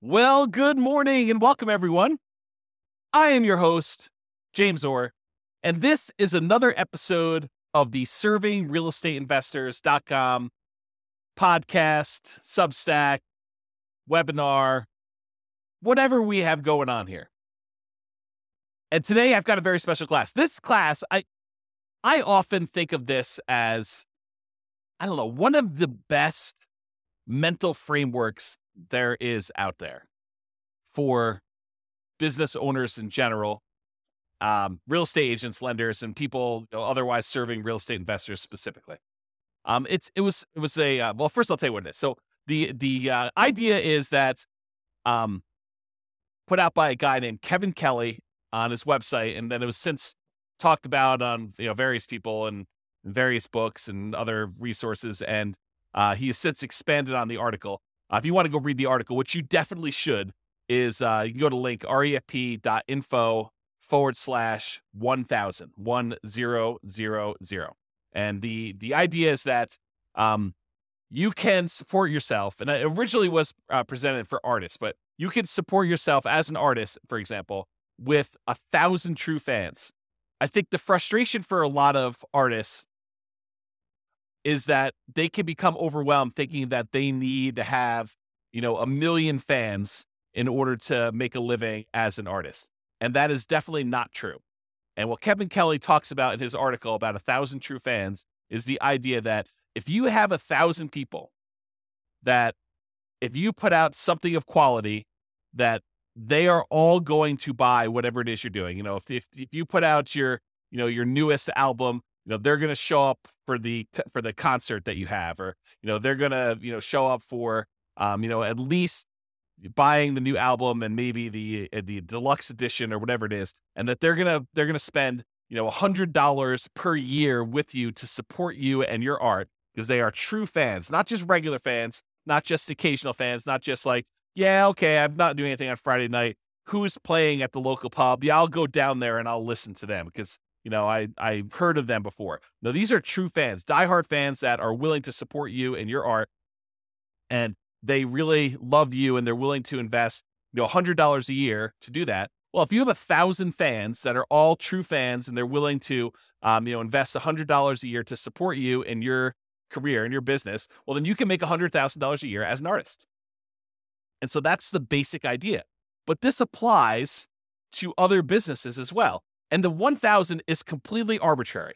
Well, good morning and welcome, everyone. I am your host, James Orr, and this is another episode of the ServingRealEstateInvestors.com podcast, Substack, webinar, whatever we have going on here. And today I've got a very special class. This class, I I often think of this as I don't know, one of the best mental frameworks there is out there for business owners in general, um, real estate agents, lenders, and people you know, otherwise serving real estate investors specifically. Um, it's it was it was a uh, well. First, I'll tell you what it is. So the the uh, idea is that um, put out by a guy named Kevin Kelly on his website, and then it was since talked about on you know various people and various books and other resources, and uh, he has since expanded on the article. Uh, if you want to go read the article, which you definitely should, is uh, you can go to link refp.info forward slash 1000, 1000. And the, the idea is that um, you can support yourself. And it originally was uh, presented for artists, but you can support yourself as an artist, for example, with a thousand true fans. I think the frustration for a lot of artists is that they can become overwhelmed thinking that they need to have, you know, a million fans in order to make a living as an artist. And that is definitely not true. And what Kevin Kelly talks about in his article about a thousand true fans is the idea that if you have a thousand people that if you put out something of quality that they are all going to buy whatever it is you're doing. You know, if, if, if you put out your, you know, your newest album, you know, they're going to show up for the, for the concert that you have, or, you know, they're going to, you know, show up for, um, you know, at least buying the new album and maybe the, uh, the deluxe edition or whatever it is. And that they're going to, they're going to spend, you know, a hundred dollars per year with you to support you and your art because they are true fans, not just regular fans, not just occasional fans, not just like, yeah, okay, I'm not doing anything on Friday night. Who's playing at the local pub? Yeah, I'll go down there and I'll listen to them because you know I I've heard of them before. No, these are true fans, diehard fans that are willing to support you and your art, and they really love you and they're willing to invest you know hundred dollars a year to do that. Well, if you have a thousand fans that are all true fans and they're willing to, um, you know, invest hundred dollars a year to support you in your career in your business, well, then you can make hundred thousand dollars a year as an artist. And so that's the basic idea. But this applies to other businesses as well. And the 1000 is completely arbitrary.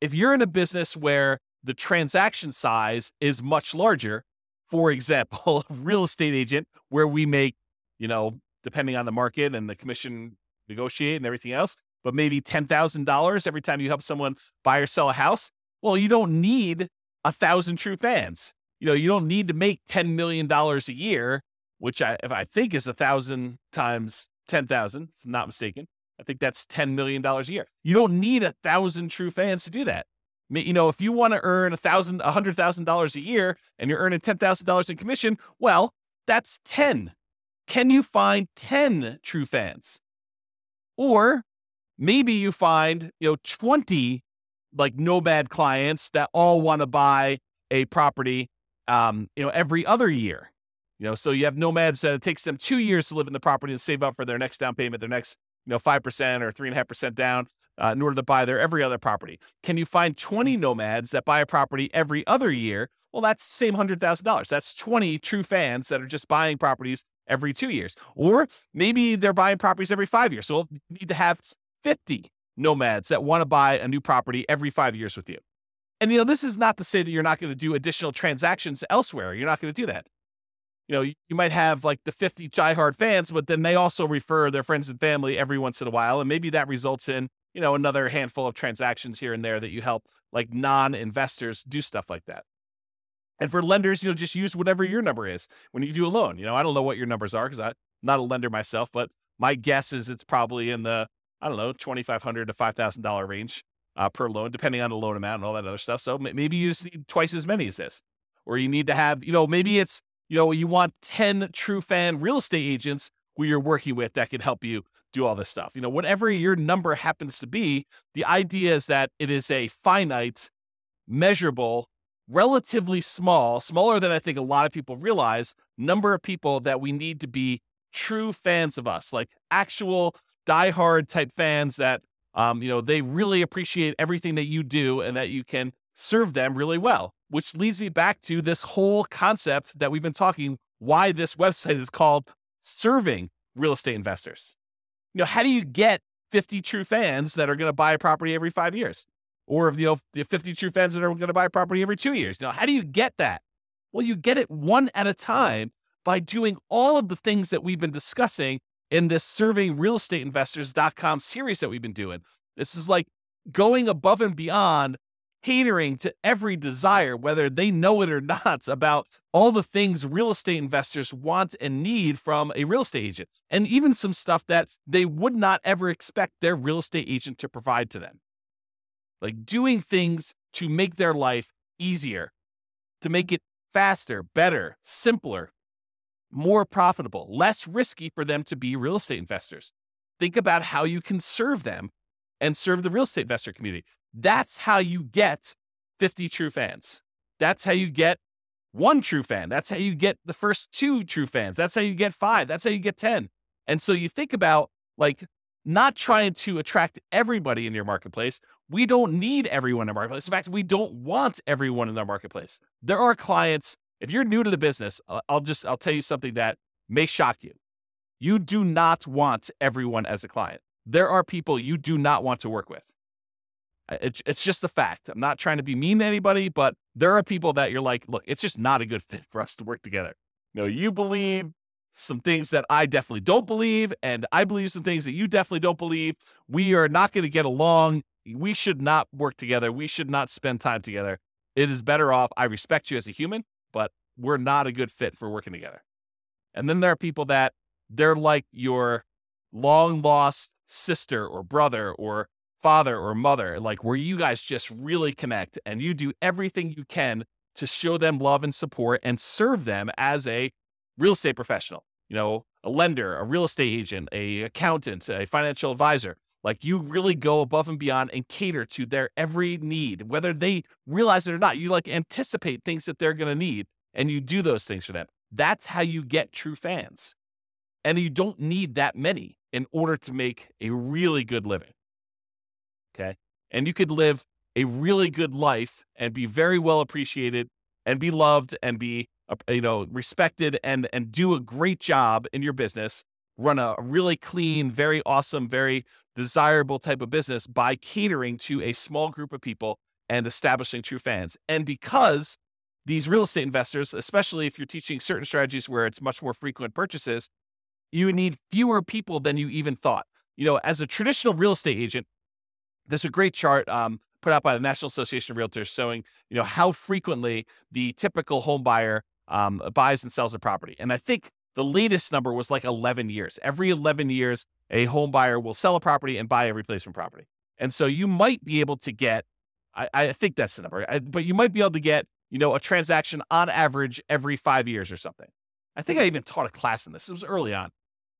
If you're in a business where the transaction size is much larger, for example, a real estate agent where we make, you know, depending on the market and the commission negotiate and everything else, but maybe $10,000 every time you help someone buy or sell a house. Well, you don't need a thousand true fans. You know, you don't need to make $10 million a year which I if I think is a thousand times ten thousand, if I'm not mistaken. I think that's ten million dollars a year. You don't need a thousand true fans to do that. You know, if you want to earn a thousand, a hundred thousand dollars a year, and you're earning ten thousand dollars in commission, well, that's ten. Can you find ten true fans? Or maybe you find you know twenty like nomad clients that all want to buy a property, um, you know, every other year you know, so you have nomads that it takes them two years to live in the property and save up for their next down payment, their next, you know, 5% or 3.5% down uh, in order to buy their every other property. Can you find 20 nomads that buy a property every other year? Well, that's the same $100,000. That's 20 true fans that are just buying properties every two years. Or maybe they're buying properties every five years. So you need to have 50 nomads that want to buy a new property every five years with you. And, you know, this is not to say that you're not going to do additional transactions elsewhere. You're not going to do that you know, you might have like the 50 diehard fans, but then they also refer their friends and family every once in a while. And maybe that results in, you know, another handful of transactions here and there that you help like non investors do stuff like that. And for lenders, you know, just use whatever your number is when you do a loan. You know, I don't know what your numbers are because I'm not a lender myself, but my guess is it's probably in the, I don't know, 2,500 to $5,000 range uh, per loan, depending on the loan amount and all that other stuff. So maybe you just need twice as many as this. Or you need to have, you know, maybe it's you know, you want 10 true fan real estate agents who you're working with that can help you do all this stuff. You know, whatever your number happens to be, the idea is that it is a finite, measurable, relatively small, smaller than I think a lot of people realize, number of people that we need to be true fans of us, like actual diehard type fans that um, you know, they really appreciate everything that you do and that you can serve them really well. Which leads me back to this whole concept that we've been talking why this website is called serving real estate investors. You know, how do you get 50 true fans that are going to buy a property every 5 years? Or you know, the 50 true fans that are going to buy a property every 2 years. Now, how do you get that? Well, you get it one at a time by doing all of the things that we've been discussing in this serving real estate investors.com series that we've been doing. This is like going above and beyond catering to every desire, whether they know it or not, about all the things real estate investors want and need from a real estate agent, and even some stuff that they would not ever expect their real estate agent to provide to them. Like doing things to make their life easier, to make it faster, better, simpler, more profitable, less risky for them to be real estate investors. Think about how you can serve them and serve the real estate investor community. That's how you get 50 true fans. That's how you get one true fan. That's how you get the first two true fans. That's how you get five. That's how you get 10. And so you think about like not trying to attract everybody in your marketplace. We don't need everyone in our marketplace. In fact, we don't want everyone in our marketplace. There are clients if you're new to the business, I'll just I'll tell you something that may shock you. You do not want everyone as a client. There are people you do not want to work with. It's, it's just a fact. I'm not trying to be mean to anybody, but there are people that you're like, look, it's just not a good fit for us to work together. You know, you believe some things that I definitely don't believe, and I believe some things that you definitely don't believe. We are not going to get along. We should not work together. We should not spend time together. It is better off. I respect you as a human but we're not a good fit for working together. And then there are people that they're like your long lost sister or brother or father or mother, like where you guys just really connect and you do everything you can to show them love and support and serve them as a real estate professional, you know, a lender, a real estate agent, a accountant, a financial advisor. Like you really go above and beyond and cater to their every need, whether they realize it or not. You like anticipate things that they're going to need and you do those things for them. That's how you get true fans. And you don't need that many in order to make a really good living. Okay. And you could live a really good life and be very well appreciated and be loved and be uh, you know respected and and do a great job in your business run a really clean, very awesome, very desirable type of business by catering to a small group of people and establishing true fans. And because these real estate investors, especially if you're teaching certain strategies where it's much more frequent purchases, you need fewer people than you even thought. You know, as a traditional real estate agent, there's a great chart um, put out by the National Association of Realtors showing, you know, how frequently the typical home buyer um, buys and sells a property. And I think the latest number was like 11 years. Every 11 years, a home buyer will sell a property and buy a replacement property. And so you might be able to get, I, I think that's the number, I, but you might be able to get, you know, a transaction on average every five years or something. I think I even taught a class in this. It was early on,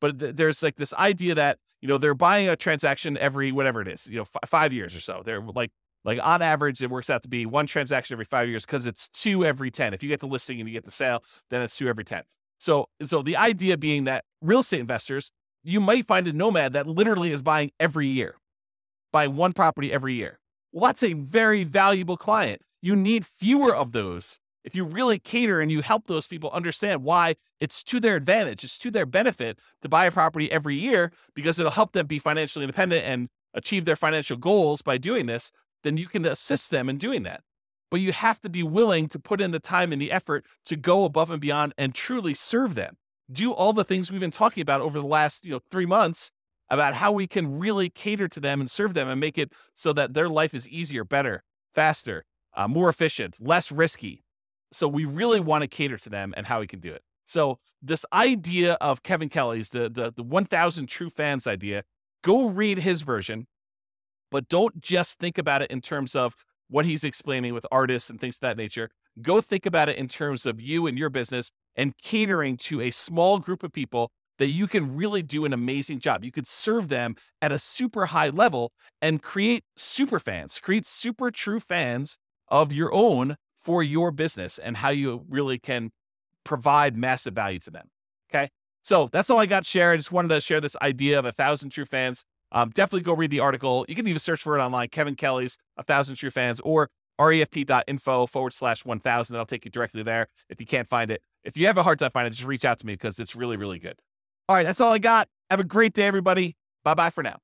but th- there's like this idea that you know they're buying a transaction every whatever it is, you know, f- five years or so. They're like like on average, it works out to be one transaction every five years because it's two every ten. If you get the listing and you get the sale, then it's two every ten. So, so the idea being that real estate investors, you might find a nomad that literally is buying every year, buying one property every year. Well, that's a very valuable client. You need fewer of those. If you really cater and you help those people understand why it's to their advantage, it's to their benefit to buy a property every year because it'll help them be financially independent and achieve their financial goals by doing this, then you can assist them in doing that but you have to be willing to put in the time and the effort to go above and beyond and truly serve them. Do all the things we've been talking about over the last, you know, 3 months about how we can really cater to them and serve them and make it so that their life is easier, better, faster, uh, more efficient, less risky. So we really want to cater to them and how we can do it. So this idea of Kevin Kelly's the the, the 1000 true fans idea, go read his version, but don't just think about it in terms of what he's explaining with artists and things of that nature. Go think about it in terms of you and your business and catering to a small group of people that you can really do an amazing job. You could serve them at a super high level and create super fans, create super true fans of your own for your business and how you really can provide massive value to them. Okay. So that's all I got to share. I just wanted to share this idea of a thousand true fans. Um, definitely go read the article. You can even search for it online, Kevin Kelly's A Thousand True Fans, or refp.info forward slash 1000. That'll take you directly there if you can't find it. If you have a hard time finding it, just reach out to me because it's really, really good. All right, that's all I got. Have a great day, everybody. Bye bye for now.